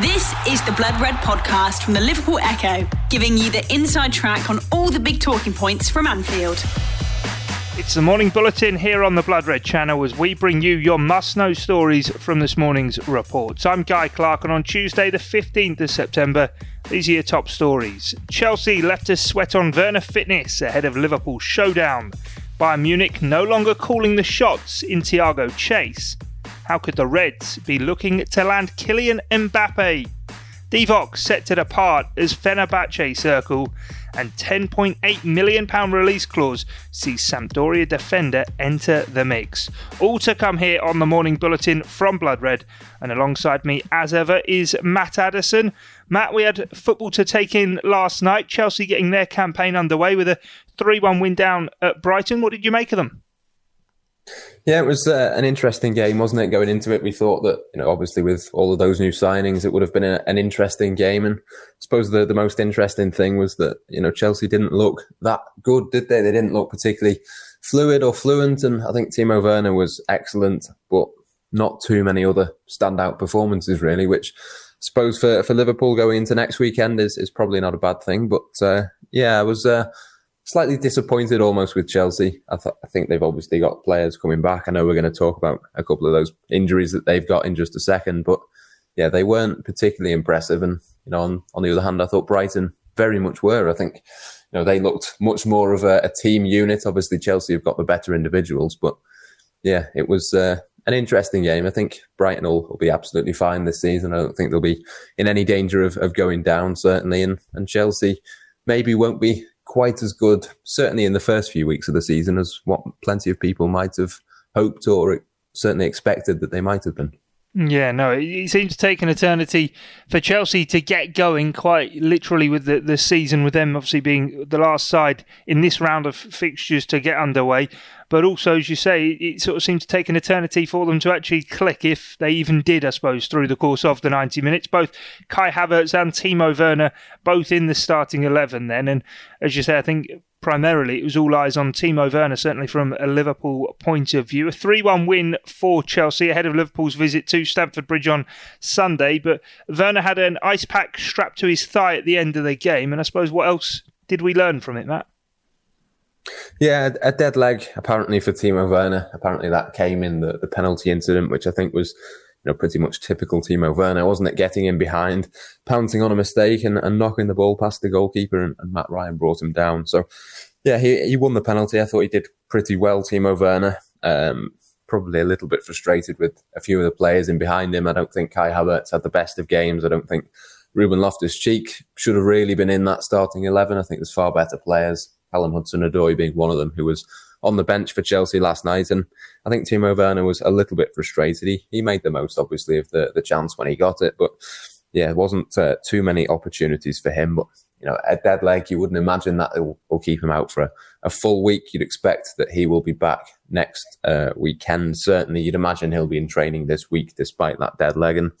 This is the Blood Red podcast from the Liverpool Echo, giving you the inside track on all the big talking points from Anfield. It's the morning bulletin here on the Blood Red channel as we bring you your must know stories from this morning's reports. I'm Guy Clark, and on Tuesday, the 15th of September, these are your top stories. Chelsea left us sweat on Werner fitness ahead of Liverpool showdown. Bayern Munich no longer calling the shots in Thiago Chase. How could the Reds be looking to land Kylian Mbappe? Divock set to depart as Fenerbahce circle, and £10.8 million release clause sees Sampdoria defender enter the mix. All to come here on the morning bulletin from Blood Red, and alongside me, as ever, is Matt Addison. Matt, we had football to take in last night. Chelsea getting their campaign underway with a 3 1 win down at Brighton. What did you make of them? Yeah, it was uh, an interesting game, wasn't it? Going into it, we thought that, you know, obviously with all of those new signings, it would have been a, an interesting game. And I suppose the, the most interesting thing was that, you know, Chelsea didn't look that good, did they? They didn't look particularly fluid or fluent. And I think Timo Werner was excellent, but not too many other standout performances, really, which I suppose for, for Liverpool going into next weekend is, is probably not a bad thing. But uh, yeah, I was. Uh, slightly disappointed almost with Chelsea. I, th- I, think they've obviously got players coming back. I know we're going to talk about a couple of those injuries that they've got in just a second, but yeah, they weren't particularly impressive. And you know, on, on the other hand, I thought Brighton very much were. I think you know they looked much more of a, a team unit. Obviously, Chelsea have got the better individuals, but yeah, it was. Uh, an interesting game. I think Brighton will, will, be absolutely fine this season. I don't think they'll be in any danger of, of going down, certainly. And, and Chelsea maybe won't be quite as good, certainly in the first few weeks of the season, as what plenty of people might have hoped or certainly expected that they might have been. Yeah, no, it seems to take an eternity for Chelsea to get going, quite literally, with the, the season, with them obviously being the last side in this round of fixtures to get underway. But also, as you say, it sort of seemed to take an eternity for them to actually click, if they even did, I suppose, through the course of the 90 minutes. Both Kai Havertz and Timo Werner, both in the starting 11 then. And as you say, I think primarily it was all eyes on Timo Werner, certainly from a Liverpool point of view. A 3 1 win for Chelsea ahead of Liverpool's visit to Stamford Bridge on Sunday. But Werner had an ice pack strapped to his thigh at the end of the game. And I suppose what else did we learn from it, Matt? Yeah, a dead leg apparently for Timo Werner. Apparently that came in the, the penalty incident, which I think was know pretty much typical Timo Werner, wasn't it? Getting in behind, pouncing on a mistake, and, and knocking the ball past the goalkeeper, and, and, Matt Ryan brought him down. So yeah, he he won the penalty. I thought he did pretty well, Timo Werner. Um, probably a little bit frustrated with a few of the players in behind him. I don't think Kai Havertz had the best of games. I don't think Ruben Loftus Cheek should have really been in that starting eleven. I think there's far better players Callum Hudson-Odoi being one of them, who was on the bench for Chelsea last night. And I think Timo Werner was a little bit frustrated. He, he made the most, obviously, of the, the chance when he got it. But yeah, it wasn't uh, too many opportunities for him. But, you know, a dead leg, you wouldn't imagine that will, will keep him out for a, a, full week. You'd expect that he will be back next uh, weekend. Certainly, you'd imagine he'll be in training this week despite that dead leg. And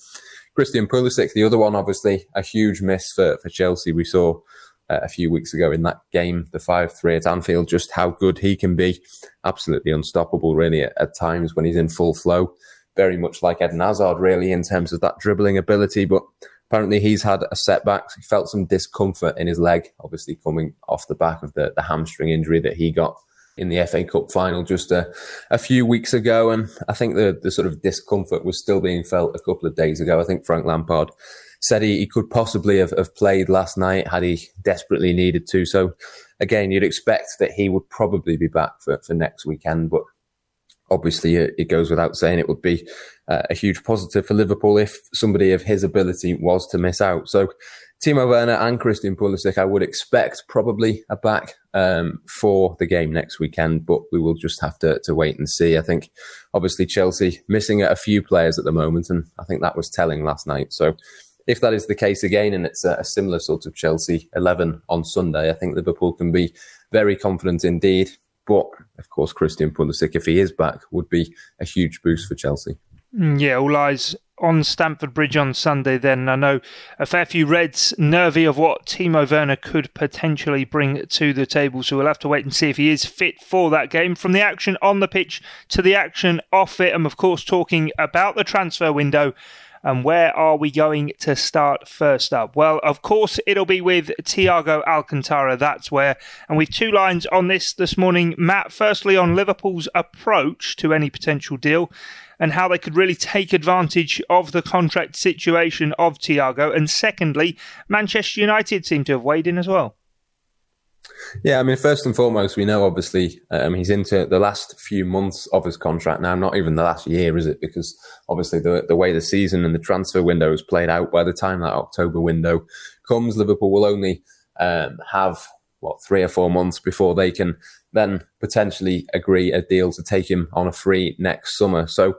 Christian Pulisic, the other one, obviously, a huge miss for, for Chelsea. We saw uh, a few weeks ago in that game, the 5 3 at Anfield, just how good he can be. Absolutely unstoppable, really, at, at, times when he's in full flow. Very much like Eden Hazard, really, in terms of that dribbling ability. But apparently, he's had a setback. He felt some discomfort in his leg, obviously coming off the back of the, the hamstring injury that he got in the FA Cup final just a, a few weeks ago. And I think the, the sort of discomfort was still being felt a couple of days ago. I think Frank Lampard said he, he could possibly have, have played last night had he desperately needed to. So again, you'd expect that he would probably be back for, for next weekend, but obviously it, goes without saying it would be uh, a huge positive for Liverpool if somebody of his ability was to miss out. So Timo Werner and Christian Pulisic, I would expect probably a back um, for the game next weekend, but we will just have to, to wait and see. I think obviously Chelsea missing a few players at the moment, and I think that was telling last night. So if that is the case again, and it's a, similar sort of Chelsea 11 on Sunday, I think Liverpool can be very confident indeed. But of course, Christian Pulisic, if he is back, would be a huge boost for Chelsea. Mm, yeah, all eyes on Stamford Bridge on Sunday then. I know a fair few Reds nervy of what Timo Werner could potentially bring to the table, so we'll have to wait and see if he is fit for that game. From the action on the pitch to the action off it, and of course talking about the transfer window And where are we going to start first up? Well, of course, it'll be with Thiago Alcantara. That's where. And with two lines on this this morning, Matt, firstly on Liverpool's approach to any potential deal and how they could really take advantage of the contract situation of Thiago. And secondly, Manchester United seem to have weighed in as well. Yeah, I mean, first and foremost, we know obviously um, he's into the last few months of his contract now, not even the last year, is it? Because obviously the the way the season and the transfer window is played out, by the time that October window comes, Liverpool will only um, have what three or four months before they can then potentially agree a deal to take him on a free next summer. So,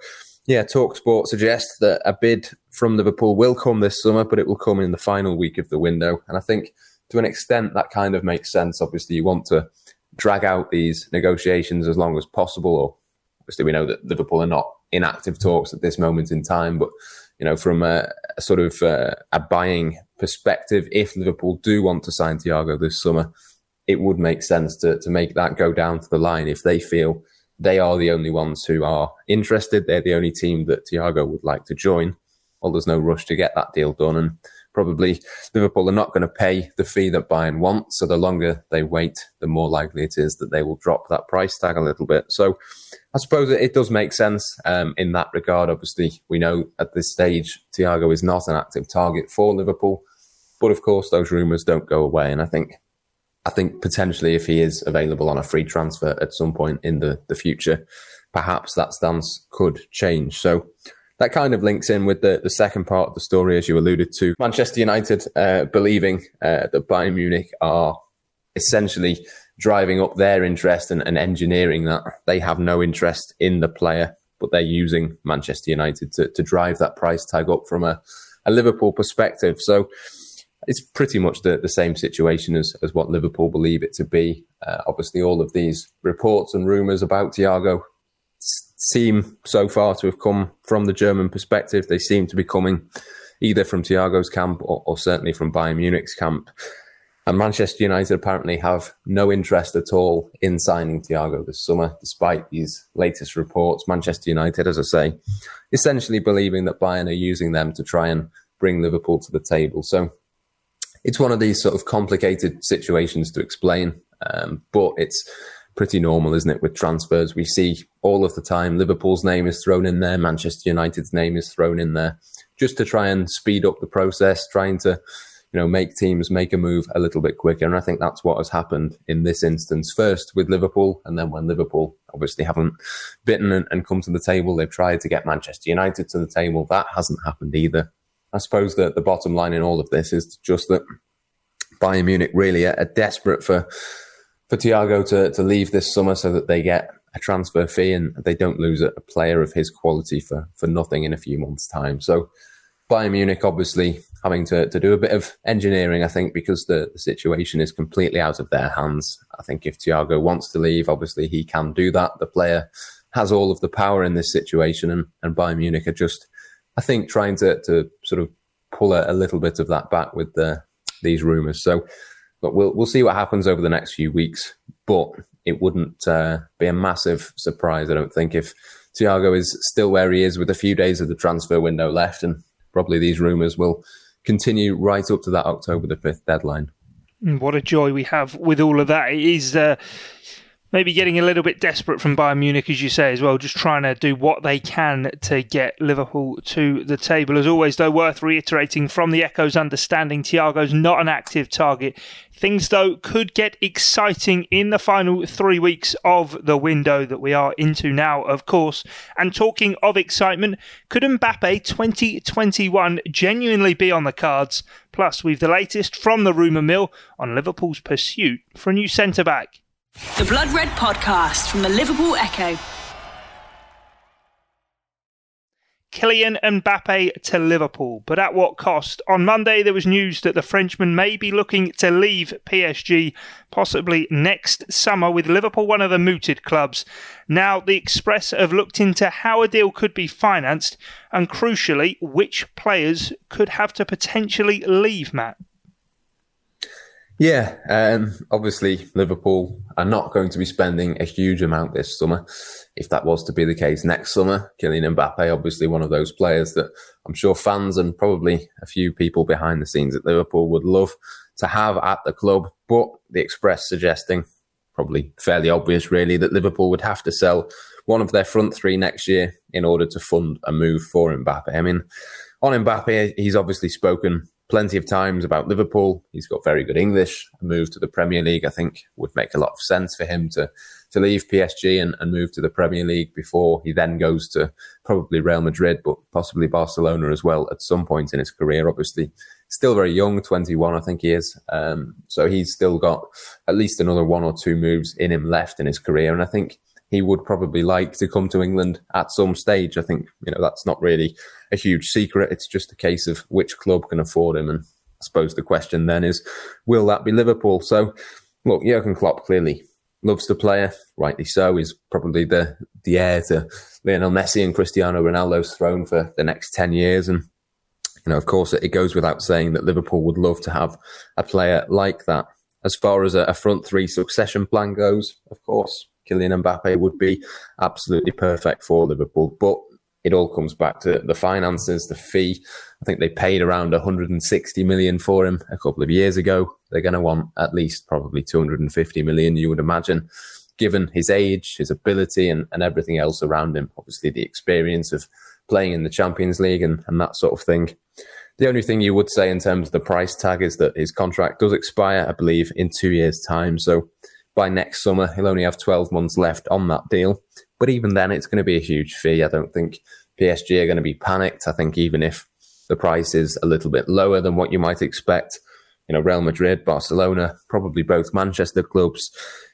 yeah, Talksport suggests that a bid from Liverpool will come this summer, but it will come in the final week of the window, and I think to an extent, that kind of makes sense. Obviously, you want to drag out these negotiations as long as possible. Or obviously, we know that Liverpool are not in active talks at this moment in time. But you know, from a, a sort of uh, a buying perspective, if Liverpool do want to sign Thiago this summer, it would make sense to to make that go down to the line if they feel they are the only ones who are interested. They're the only team that Thiago would like to join. Well, there's no rush to get that deal done, and probably Liverpool are not going to pay the fee that Bayern wants. So the longer they wait, the more likely it is that they will drop that price tag a little bit. So I suppose it, does make sense um, in that regard. Obviously, we know at this stage Thiago is not an active target for Liverpool, but of course those rumours don't go away. And I think I think potentially if he is available on a free transfer at some point in the, the future, perhaps that stance could change. So that kind of links in with the, the second part of the story, as you alluded to. Manchester United uh, believing uh, that Bayern Munich are essentially driving up their interest and, and, engineering that. They have no interest in the player, but they're using Manchester United to, to drive that price tag up from a, a Liverpool perspective. So it's pretty much the, the same situation as, as what Liverpool believe it to be. Uh, obviously, all of these reports and rumours about Thiago seem so far to have come from the German perspective. They seem to be coming either from Thiago's camp or, or, certainly from Bayern Munich's camp. And Manchester United apparently have no interest at all in signing Thiago this summer, despite these latest reports. Manchester United, as I say, essentially believing that Bayern are using them to try and bring Liverpool to the table. So it's one of these sort of complicated situations to explain, um, but it's pretty normal, isn't it? With transfers, we see all of the time Liverpool's name is thrown in there, Manchester United's name is thrown in there, just to try and speed up the process, trying to, you know, make teams make a move a little bit quicker. And I think that's what has happened in this instance. First with Liverpool, and then when Liverpool obviously haven't bitten and, and come to the table, they've tried to get Manchester United to the table. That hasn't happened either. I suppose that the bottom line in all of this is just that Bayern Munich really are, are desperate for for Thiago to, to leave this summer so that they get a transfer fee and they don't lose a, player of his quality for, for nothing in a few months' time. So Bayern Munich obviously having to, to do a bit of engineering, I think, because the, the situation is completely out of their hands. I think if Thiago wants to leave, obviously he can do that. The player has all of the power in this situation, and, and Bayern Munich are just, I think, trying to, to sort of pull a, a little bit of that back with the, these rumours. So but we'll we'll see what happens over the next few weeks. But it wouldn't uh, be a massive surprise, I don't think, if Thiago is still where he is with a few days of the transfer window left, and probably these rumours will continue right up to that October the fifth deadline. Mm, what a joy we have with all of that! It is. Uh, maybe getting a little bit desperate from Bayern Munich, as you say, as well, just trying to do what they can to get Liverpool to the table. As always, though, worth reiterating from the Echo's understanding, Thiago's not an active target. Things, though, could get exciting in the final three weeks of the window that we are into now, of course. And talking of excitement, could Mbappe 2021 genuinely be on the cards? Plus, we've the latest from the rumour mill on Liverpool's pursuit for a new centre back. The Blood Red Podcast from the Liverpool Echo. Kylian Mbappe to Liverpool, but at what cost? On Monday, there was news that the Frenchman may be looking to leave PSG, possibly next summer, with Liverpool one of the mooted clubs. Now, the Express have looked into how a deal could be financed, and crucially, which players could have to potentially leave, Matt. Yeah, um, obviously Liverpool are not going to be spending a huge amount this summer. If that was to be the case next summer, Kylian Mbappe, obviously one of those players that I'm sure fans and probably a few people behind the scenes at Liverpool would love to have at the club. But the Express suggesting, probably fairly obvious really, that Liverpool would have to sell one of their front three next year in order to fund a move for Mbappe. I mean, on Mbappe, he's obviously spoken plenty of times about Liverpool. He's got very good English. A move to the Premier League, I think, would make a lot of sense for him to to leave PSG and, and move to the Premier League before he then goes to probably Real Madrid, but possibly Barcelona as well at some point in his career. Obviously, still very young, 21, I think he is. Um, so he's still got at least another one or two moves in him left in his career. And I think he would probably like to come to England at some stage. I think, you know, that's not really a huge secret. It's just a case of which club can afford him. And I suppose the question then is, will that be Liverpool? So, look, Jurgen Klopp clearly loves the player, rightly so. He's probably the, the heir to Lionel Messi and Cristiano Ronaldo's throne for the next 10 years. And, you know, of course, it goes without saying that Liverpool would love to have a player like that. As far as a, a front three succession plan goes, of course, Kylian Mbappe would be absolutely perfect for Liverpool. But it all comes back to the finances, the fee. I think they paid around 160 million for him a couple of years ago. They're going to want at least probably 250 million, you would imagine, given his age, his ability, and, and everything else around him. Obviously, the experience of playing in the Champions League and, and that sort of thing. The only thing you would say in terms of the price tag is that his contract does expire, I believe, in two years' time. So by next summer. He'll only have 12 months left on that deal. But even then, it's going to be a huge fee. I don't think PSG are going to be panicked. I think even if the price is a little bit lower than what you might expect, you know, Real Madrid, Barcelona, probably both Manchester clubs,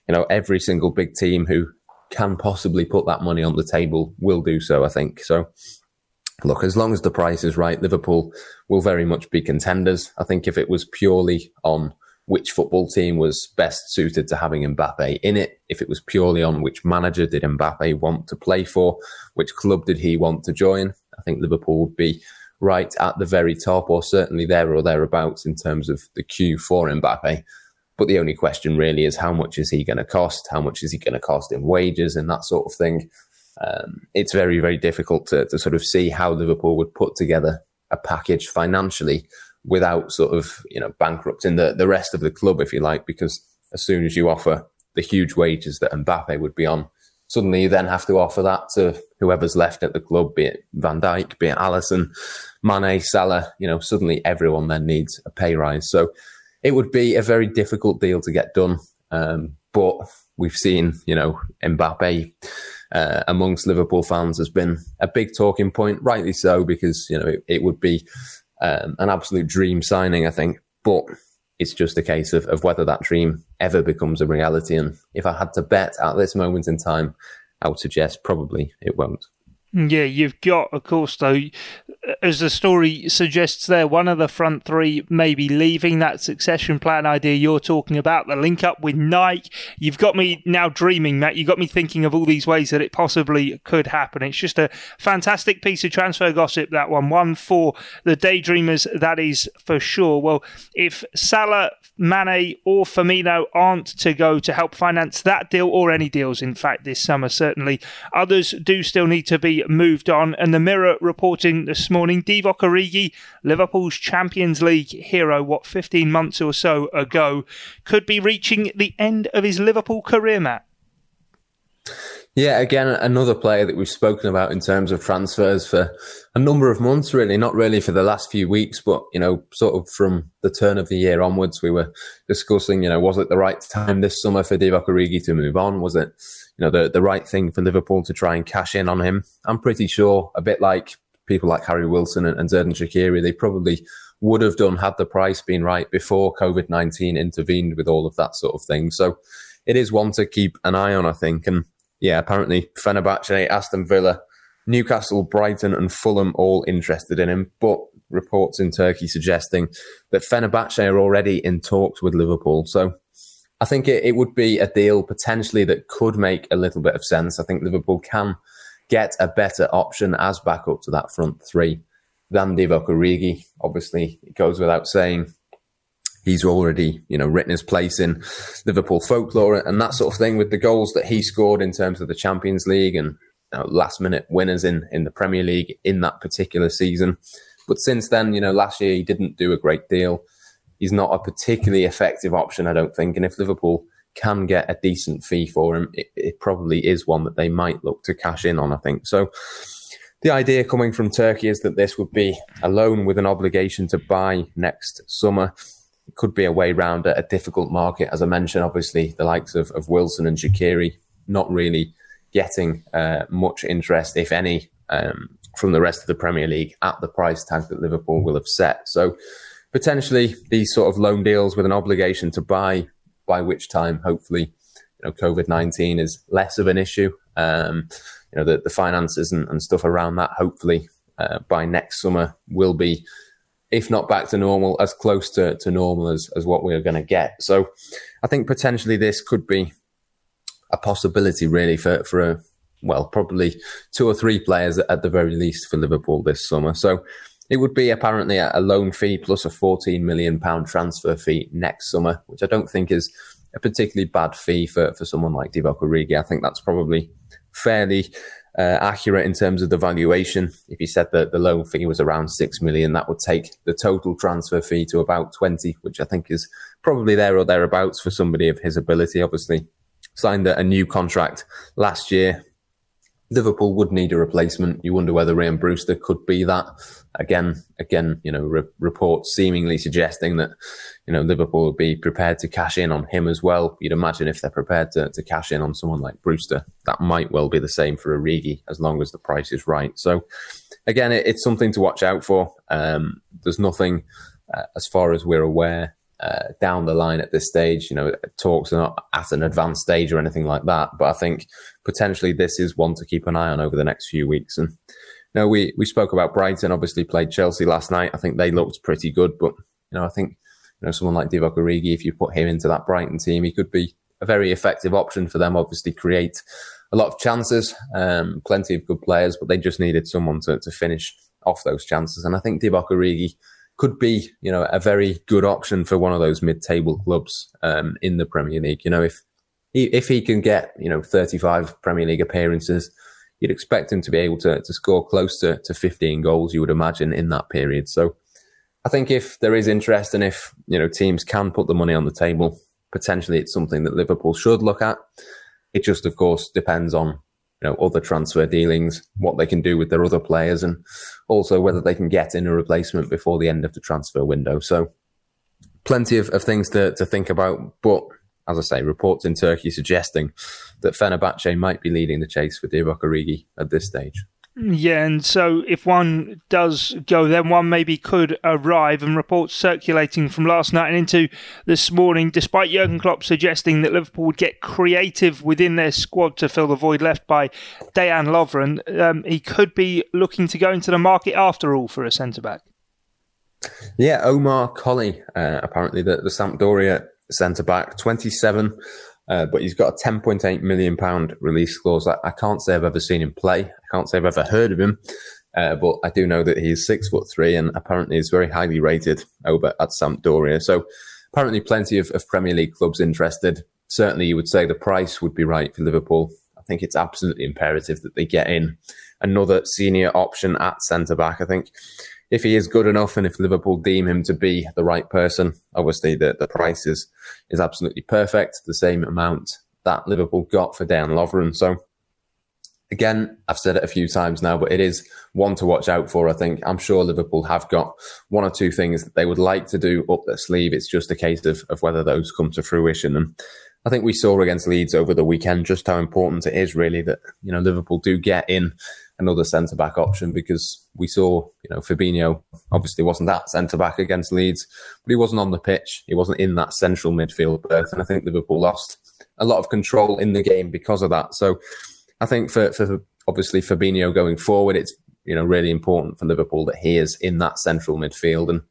you know, every single big team who can possibly put that money on the table will do so, I think. So, look, as long as the price is right, Liverpool will very much be contenders. I think if it was purely on which football team was best suited to having Mbappe in it. If it was purely on which manager did Mbappe want to play for, which club did he want to join, I think Liverpool would be right at the very top, or certainly there or thereabouts in terms of the queue for Mbappe. But the only question really is how much is he going to cost? How much is he going to cost in wages and that sort of thing? Um, it's very, very difficult to, to sort of see how Liverpool would put together a package financially without sort of, you know, bankrupting the, the rest of the club, if you like, because as soon as you offer the huge wages that Mbappe would be on, suddenly you then have to offer that to whoever's left at the club, be it Van Dijk, be it Alisson Mane, Salah, you know, suddenly everyone then needs a pay rise. So it would be a very difficult deal to get done. Um, but we've seen, you know, Mbappe uh, amongst Liverpool fans has been a big talking point, rightly so, because, you know, it, it would be um, an absolute dream signing, I think. But it's just a case of, of whether that dream ever becomes a reality. And if I had to bet at this moment in time, I would suggest probably it won't. Yeah, you've got, of course, though, as the story suggests there, one of the front three may be leaving that succession plan idea you're talking about, the link up with Nike. You've got me now dreaming, Matt. You've got me thinking of all these ways that it possibly could happen. It's just a fantastic piece of transfer gossip, that one. One for the daydreamers, that is for sure. Well, if Salah, Mane, or Firmino aren't to go to help finance that deal, or any deals, in fact, this summer, certainly, others do still need to be moved on. And the Mirror reporting this morning, Divock Origi, Liverpool's Champions League hero, what, 15 months or so ago, could be reaching the end of his Liverpool career, Matt. Yeah, again, another player that we've spoken about in terms of transfers for a number of months, really. Not really for the last few weeks, but, you know, sort of from the turn of the year onwards, we were discussing, you know, was it the right time this summer for Divock Origi to move on? Was it, you know, the, the right thing for Liverpool to try and cash in on him. I'm pretty sure, a bit like people like Harry Wilson and, and Xherdan Shaqiri, they probably would have done had the price been right before COVID 19 intervened with all of that sort of thing. So it is one to keep an eye on, I think. And yeah, apparently Fenerbahce, Aston Villa, Newcastle, Brighton, and Fulham all interested in him. But reports in Turkey suggesting that Fenerbahce are already in talks with Liverpool. So I think it, it would be a deal potentially that could make a little bit of sense. I think Liverpool can get a better option as backup to that front three than Divock Origi. Obviously, it goes without saying he's already, you know, written his place in Liverpool folklore and that sort of thing with the goals that he scored in terms of the Champions League and you know, last minute winners in, in the Premier League in that particular season. But since then, you know, last year he didn't do a great deal. He's not a particularly effective option, I don't think. And if Liverpool can get a decent fee for him, it, it probably is one that they might look to cash in on, I think. So the idea coming from Turkey is that this would be a loan with an obligation to buy next summer could be a way round a, a, difficult market. As I mentioned, obviously the likes of, of Wilson and Shaqiri not really getting uh, much interest, if any, um, from the rest of the Premier League at the price tag that Liverpool will have set. So potentially these sort of loan deals with an obligation to buy, by which time hopefully you know COVID nineteen is less of an issue. Um, you know the, the finances and, and stuff around that hopefully uh, by next summer will be if not back to normal, as close to, to normal as, as what we're going to get. So I think potentially this could be a possibility really for, for a, well, probably two or three players at the very least for Liverpool this summer. So it would be apparently a, loan fee plus a 14 million pound transfer fee next summer, which I don't think is a particularly bad fee for, for someone like Divock Origi. I think that's probably fairly uh, accurate in terms of the valuation. If you said that the loan fee was around six million, that would take the total transfer fee to about 20, which I think is probably there or thereabouts for somebody of his ability. Obviously, signed a, a new contract last year. Liverpool would need a replacement. You wonder whether Ryan Brewster could be that. Again, again, you know, re- reports seemingly suggesting that, you know, Liverpool would be prepared to cash in on him as well. You'd imagine if they're prepared to, to cash in on someone like Brewster, that might well be the same for Origi as long as the price is right. So, again, it, it's something to watch out for. Um, there's nothing, uh, as far as we're aware, uh, down the line at this stage. You know, talks are not at an advanced stage or anything like that. But I think potentially this is one to keep an eye on over the next few weeks. And you know, we we spoke about Brighton. Obviously, played Chelsea last night. I think they looked pretty good. But you know, I think you know someone like Divock Origi, if you put him into that Brighton team, he could be a very effective option for them. Obviously, create a lot of chances, um, plenty of good players, but they just needed someone to to finish off those chances. And I think Divock Origi could be, you know, a very good option for one of those mid-table clubs um, in the Premier League. You know, if he, if he can get, you know, 35 Premier League appearances, you'd expect him to be able to, to score close to, to 15 goals, you would imagine, in that period. So I think if there is interest and if, you know, teams can put the money on the table, potentially it's something that Liverpool should look at. It just, of course, depends on you know, other transfer dealings, what they can do with their other players, and also whether they can get in a replacement before the end of the transfer window. So, plenty of, of things to, to think about. But as I say, reports in Turkey suggesting that Fenerbahce might be leading the chase for Divock at this stage. Yeah, and so if one does go, then one maybe could arrive. And reports circulating from last night and into this morning, despite Jurgen Klopp suggesting that Liverpool would get creative within their squad to fill the void left by Dejan Lovren, um, he could be looking to go into the market after all for a centre back. Yeah, Omar Colley, uh, apparently the, the Sampdoria centre back, 27. Uh, but he's got a 10.8 million pound release clause. I, I, can't say I've ever seen him play. I can't say I've ever heard of him. Uh, but I do know that he's six foot three and apparently is very highly rated over at Sampdoria. So apparently plenty of, of Premier League clubs interested. Certainly you would say the price would be right for Liverpool. I think it's absolutely imperative that they get in another senior option at centre back. I think if he is good enough and if Liverpool deem him to be the right person, obviously the, the price is, is absolutely perfect, the same amount that Liverpool got for Dejan Lovren. So again, I've said it a few times now, but it is one to watch out for. I think I'm sure Liverpool have got one or two things that they would like to do up their sleeve. It's just a case of, of whether those come to fruition. And I think we saw against Leeds over the weekend just how important it is really that, you know, Liverpool do get in another centre back option because we saw, you know, Fabinho obviously wasn't that centre back against Leeds, but he wasn't on the pitch. He wasn't in that central midfield berth. And I think Liverpool lost a lot of control in the game because of that. So I think for, for obviously Fabinho going forward, it's, you know, really important for Liverpool that he is in that central midfield. And,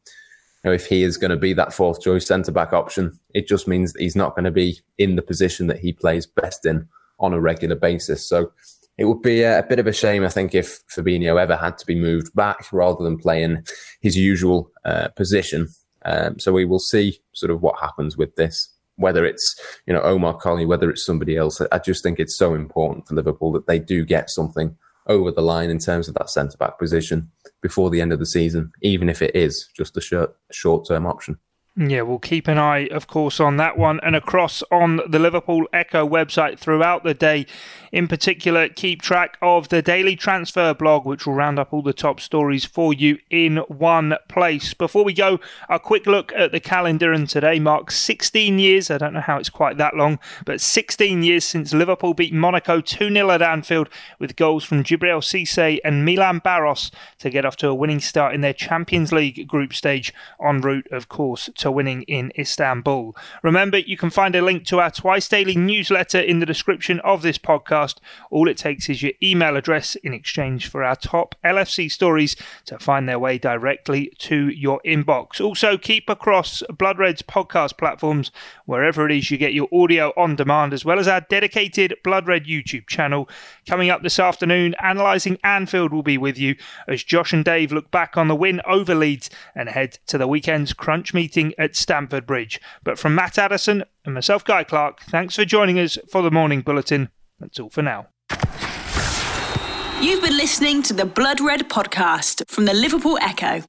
you know, if he is going to be that fourth choice centre back option, it just means that he's not going to be in the position that he plays best in on a regular basis. So it would be a, bit of a shame, I think, if Fabinho ever had to be moved back rather than playing his usual uh, position. Um, so we will see sort of what happens with this. Whether it's you know Omar Colley, whether it's somebody else, I just think it's so important for Liverpool that they do get something over the line in terms of that centre back position before the end of the season, even if it is just a short term option. Yeah, we'll keep an eye, of course, on that one and across on the Liverpool Echo website throughout the day. In particular, keep track of the daily transfer blog, which will round up all the top stories for you in one place. Before we go, a quick look at the calendar, and today marks 16 years. I don't know how it's quite that long, but 16 years since Liverpool beat Monaco 2 0 at Anfield with goals from Djibril Cisse and Milan Baros to get off to a winning start in their Champions League group stage, en route, of course, to winning in Istanbul. Remember, you can find a link to our twice daily newsletter in the description of this podcast. All it takes is your email address in exchange for our top LFC stories to find their way directly to your inbox. Also, keep across Blood Red's podcast platforms, wherever it is you get your audio on demand, as well as our dedicated Blood Red YouTube channel. Coming up this afternoon, analysing Anfield will be with you as Josh and Dave look back on the win over Leeds and head to the weekend's crunch at Stamford Bridge. But from Matt Addison and myself, Guy Clark, thanks for joining us for the morning bulletin. That's all for now. You've been listening to the Blood Red podcast from the Liverpool Echo.